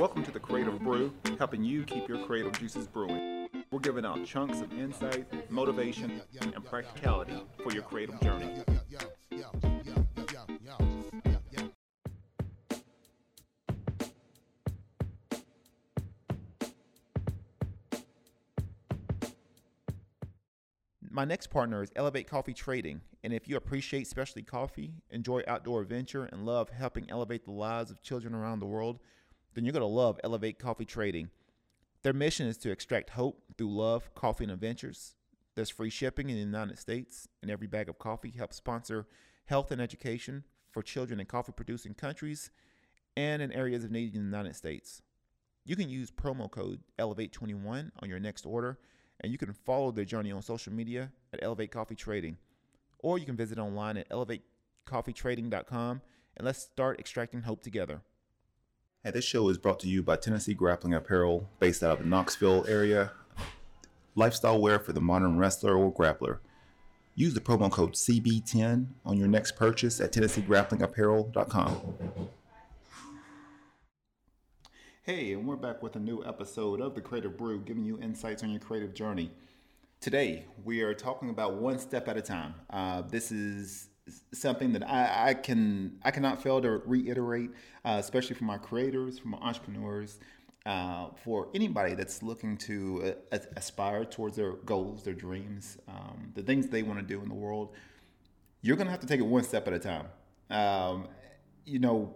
Welcome to the Creative Brew, helping you keep your creative juices brewing. We're giving out chunks of insight, motivation, and practicality for your creative journey. My next partner is Elevate Coffee Trading, and if you appreciate specialty coffee, enjoy outdoor adventure, and love helping elevate the lives of children around the world, then you're going to love Elevate Coffee Trading. Their mission is to extract hope through love, coffee, and adventures. There's free shipping in the United States, and every bag of coffee helps sponsor health and education for children in coffee producing countries and in areas of need in the United States. You can use promo code Elevate21 on your next order, and you can follow their journey on social media at Elevate Coffee Trading. Or you can visit online at elevatecoffeetrading.com and let's start extracting hope together. Hey, this show is brought to you by Tennessee Grappling Apparel, based out of the Knoxville area. Lifestyle wear for the modern wrestler or grappler. Use the promo code CB10 on your next purchase at TennesseeGrapplingApparel.com. Hey, and we're back with a new episode of The Creative Brew, giving you insights on your creative journey. Today, we are talking about one step at a time. Uh, this is something that I, I, can I cannot fail to reiterate, uh, especially for my creators, for my entrepreneurs, uh, for anybody that's looking to uh, aspire towards their goals, their dreams, um, the things they want to do in the world. You're gonna have to take it one step at a time. Um, you know,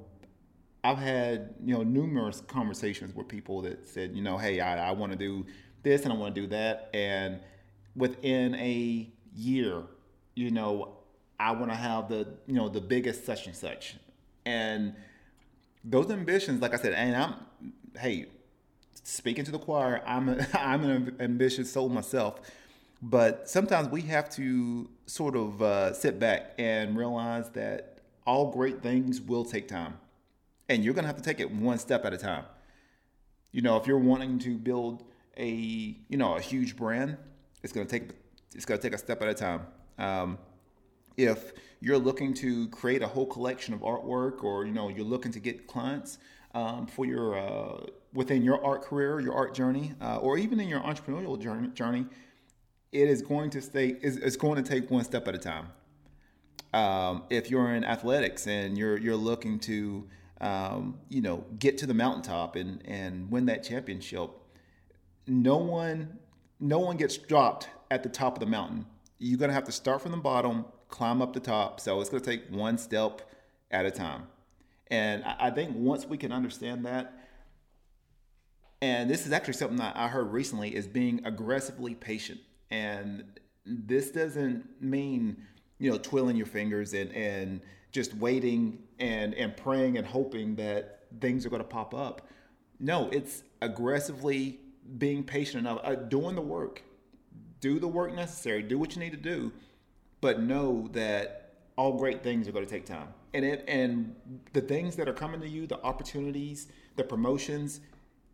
I've had you know numerous conversations with people that said, you know, hey, I, I want to do this and I want to do that, and within a year, you know, I want to have the you know the biggest such and such, and those ambitions, like I said, and I'm hey, speaking to the choir, I'm a, I'm an ambitious soul myself, but sometimes we have to sort of uh, sit back and realize that all great things will take time, and you're gonna have to take it one step at a time. You know, if you're wanting to build a you know a huge brand, it's gonna take it's gonna take a step at a time. Um, if you're looking to create a whole collection of artwork or you know you're looking to get clients um, for your uh, within your art career your art journey uh, or even in your entrepreneurial journey, journey it is going to stay is it's going to take one step at a time. Um, if you're in athletics and you're you're looking to um, you know get to the mountaintop and and win that championship no one no one gets dropped at the top of the mountain. You're going to have to start from the bottom climb up the top. So it's going to take one step at a time. And I think once we can understand that, and this is actually something that I heard recently, is being aggressively patient. And this doesn't mean, you know, twirling your fingers and, and just waiting and, and praying and hoping that things are going to pop up. No, it's aggressively being patient enough, uh, doing the work. Do the work necessary. Do what you need to do but know that all great things are going to take time. And it, and the things that are coming to you, the opportunities, the promotions,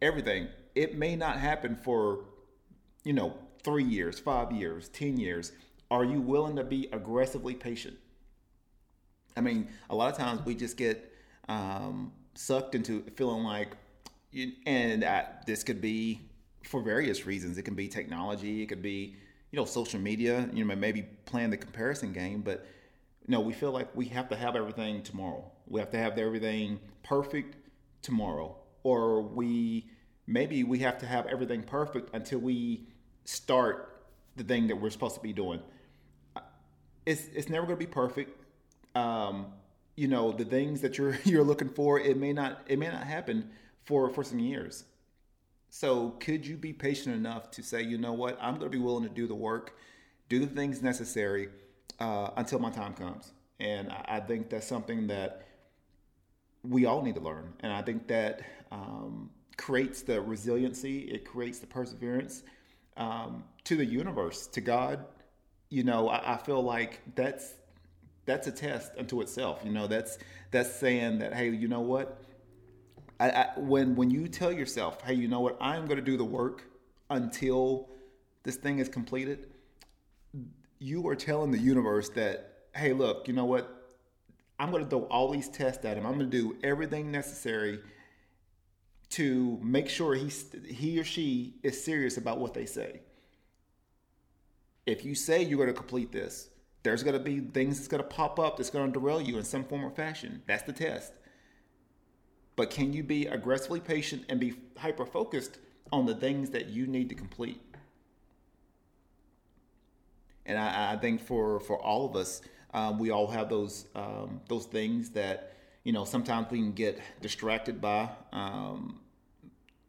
everything, it may not happen for, you know, three years, five years, 10 years. Are you willing to be aggressively patient? I mean, a lot of times we just get um, sucked into feeling like, and uh, this could be for various reasons. It can be technology, it could be you know social media you know maybe playing the comparison game but you know we feel like we have to have everything tomorrow. We have to have everything perfect tomorrow or we maybe we have to have everything perfect until we start the thing that we're supposed to be doing. It's it's never going to be perfect. Um, you know the things that you're you're looking for it may not it may not happen for for some years so, could you be patient enough to say, you know what, I'm going to be willing to do the work, do the things necessary uh, until my time comes? And I think that's something that we all need to learn. And I think that um, creates the resiliency, it creates the perseverance um, to the universe, to God. You know, I, I feel like that's that's a test unto itself. You know, that's that's saying that, hey, you know what? I, I, when when you tell yourself, hey, you know what, I'm going to do the work until this thing is completed, you are telling the universe that, hey, look, you know what, I'm going to throw all these tests at him. I'm going to do everything necessary to make sure he he or she is serious about what they say. If you say you're going to complete this, there's going to be things that's going to pop up that's going to derail you in some form or fashion. That's the test. But can you be aggressively patient and be hyper focused on the things that you need to complete? And I, I think for for all of us, um, we all have those um, those things that you know sometimes we can get distracted by, um,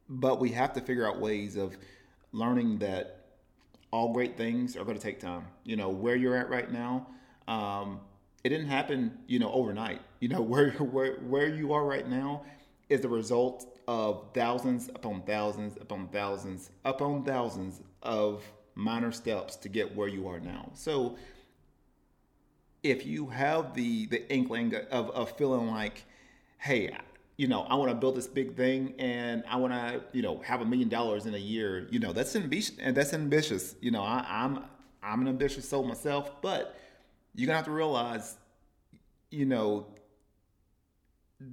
but we have to figure out ways of learning that all great things are going to take time. You know where you're at right now. Um, it didn't happen, you know, overnight. You know where where where you are right now is the result of thousands upon thousands upon thousands upon thousands of minor steps to get where you are now. So if you have the the inkling of, of feeling like, hey, you know, I want to build this big thing and I want to, you know, have a million dollars in a year, you know, that's ambitious and that's ambitious. You know, I, I'm I'm an ambitious soul myself, but you're gonna have to realize, you know,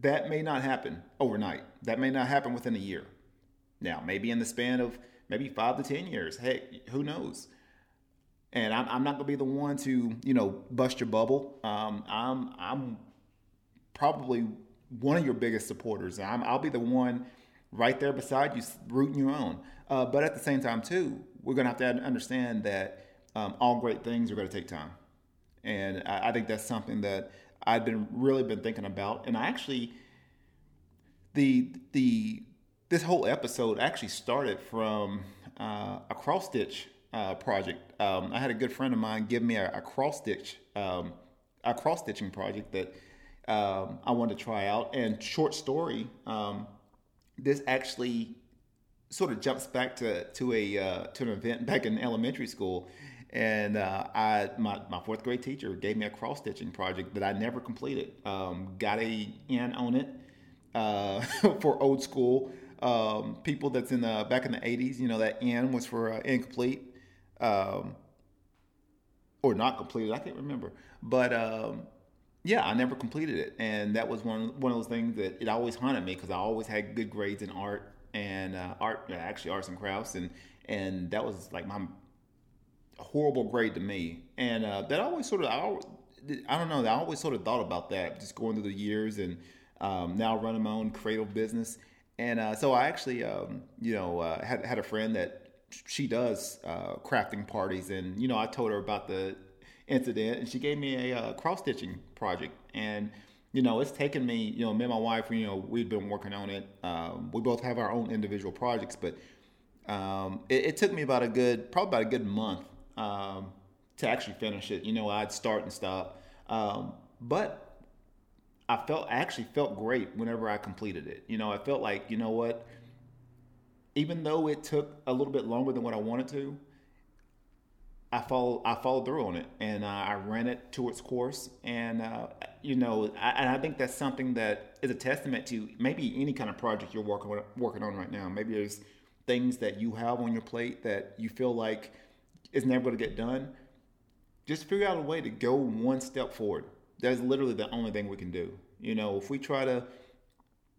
that may not happen overnight. That may not happen within a year. Now, maybe in the span of maybe five to ten years. Hey, who knows? And I'm, I'm not gonna be the one to you know bust your bubble. Um, I'm I'm probably one of your biggest supporters. I'm, I'll be the one right there beside you, rooting you on. Uh, but at the same time, too, we're gonna have to understand that um, all great things are gonna take time, and I, I think that's something that I've been really been thinking about. And I actually the the this whole episode actually started from uh, a cross stitch uh, project. Um, I had a good friend of mine give me a, a cross stitch, um, a cross stitching project that um, I wanted to try out. And short story, um, this actually sort of jumps back to to a uh, to an event back in elementary school. And uh, I, my, my fourth grade teacher gave me a cross stitching project that I never completed. Um, got a N on it uh, for old school um, people that's in the back in the 80s, you know, that N was for uh, incomplete um, or not completed. I can't remember. But um, yeah, I never completed it. And that was one, one of those things that it always haunted me because I always had good grades in art and uh, art, actually arts and crafts. And, and that was like my horrible grade to me. And uh, that always sort of, I, I don't know, I always sort of thought about that just going through the years and um, now running my own creative business and uh, so I actually, um, you know, uh, had had a friend that she does uh, crafting parties, and you know, I told her about the incident, and she gave me a uh, cross stitching project, and you know, it's taken me, you know, me and my wife, you know, we've been working on it. Um, we both have our own individual projects, but um, it, it, took me about a good, probably about a good month um, to actually finish it. You know, I'd start and stop, um, but I felt I actually felt great whenever I completed it. You know, I felt like, you know what, even though it took a little bit longer than what I wanted to, I followed I followed through on it and uh, I ran it to its course. And uh, you know, I, and I think that's something that is a testament to maybe any kind of project you're working working on right now. Maybe there's things that you have on your plate that you feel like is never going to get done. Just figure out a way to go one step forward that's literally the only thing we can do. You know, if we try to,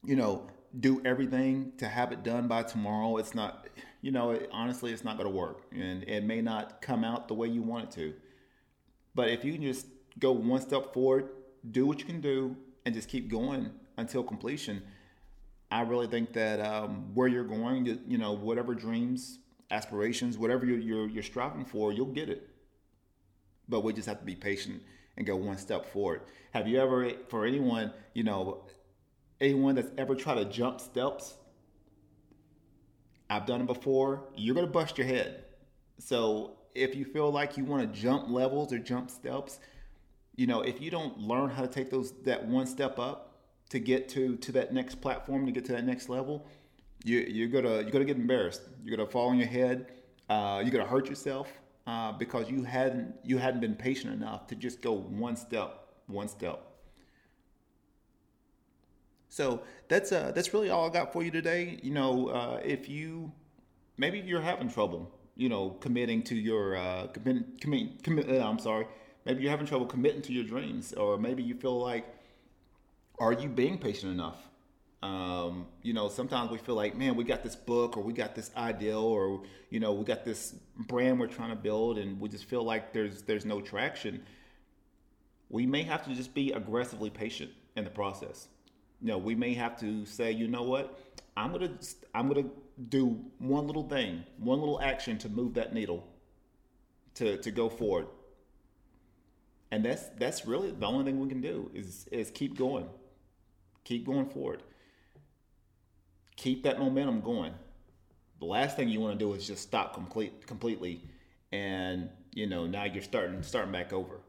you know, do everything to have it done by tomorrow, it's not, you know, it, honestly, it's not going to work. And it may not come out the way you want it to. But if you can just go one step forward, do what you can do, and just keep going until completion, I really think that um, where you're going, you know, whatever dreams, aspirations, whatever you're, you're, you're striving for, you'll get it. But we just have to be patient and go one step forward. Have you ever, for anyone, you know, anyone that's ever tried to jump steps, I've done it before, you're going to bust your head. So if you feel like you want to jump levels or jump steps, you know, if you don't learn how to take those that one step up to get to to that next platform, to get to that next level, you, you're gonna you're gonna get embarrassed. You're gonna fall on your head. Uh, you're gonna hurt yourself uh, because you hadn't you hadn't been patient enough to just go one step, one step. So that's uh, that's really all I got for you today. You know, uh, if you maybe you're having trouble, you know, committing to your uh, commit, commit, commit uh, I'm sorry, maybe you're having trouble committing to your dreams, or maybe you feel like, are you being patient enough? Um, you know, sometimes we feel like, man, we got this book or we got this ideal or you know, we got this brand we're trying to build, and we just feel like there's there's no traction. We may have to just be aggressively patient in the process. You know, we may have to say, you know what, I'm gonna I'm gonna do one little thing, one little action to move that needle, to to go forward. And that's that's really the only thing we can do is is keep going, keep going forward keep that momentum going. The last thing you want to do is just stop complete completely, and you know now you're starting starting back over.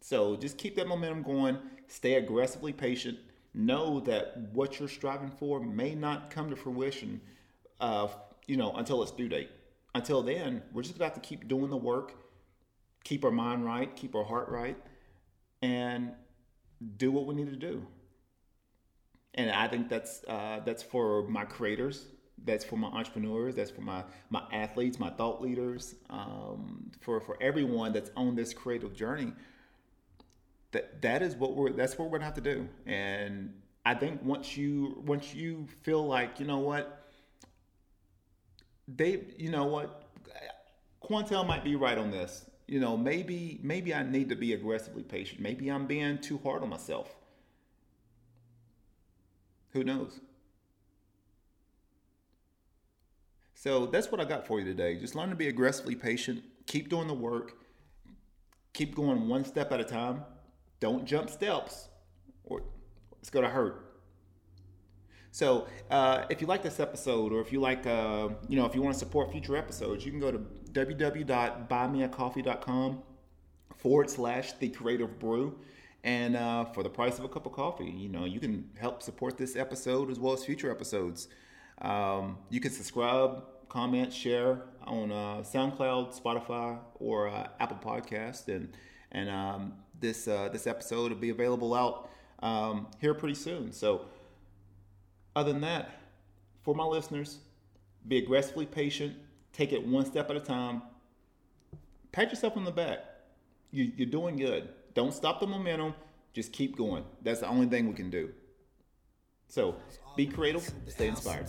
So just keep that momentum going. Stay aggressively patient. Know that what you're striving for may not come to fruition, uh, you know, until its due date. Until then, we're just gonna have to keep doing the work, keep our mind right, keep our heart right, and do what we need to do and I think that's uh, that's for my creators, that's for my entrepreneurs, that's for my my athletes, my thought leaders, um, for for everyone that's on this creative journey. That that is what we're that's what we're gonna have to do, and I think once you once you feel like you know what they you know what Quantal might be right on this. You know, maybe maybe I need to be aggressively patient. Maybe I'm being too hard on myself who knows? So that's what I got for you today. Just learn to be aggressively patient. Keep doing the work. Keep going one step at a time. Don't jump steps, or it's going to hurt. So, uh, if you like this episode, or if you like, uh, you know, if you want to support future episodes, you can go to www.buymeacoffee.com forward slash the creative brew. And uh, for the price of a cup of coffee, you know, you can help support this episode as well as future episodes. Um, you can subscribe, comment, share on uh, SoundCloud, Spotify, or uh, Apple Podcast, and and um, this uh, this episode will be available out um, here pretty soon. So, other than that, for my listeners, be aggressively patient. Take it one step at a time. Pat yourself on the back. You, you're doing good. Don't stop the momentum. Just keep going. That's the only thing we can do. So be creative, stay inspired.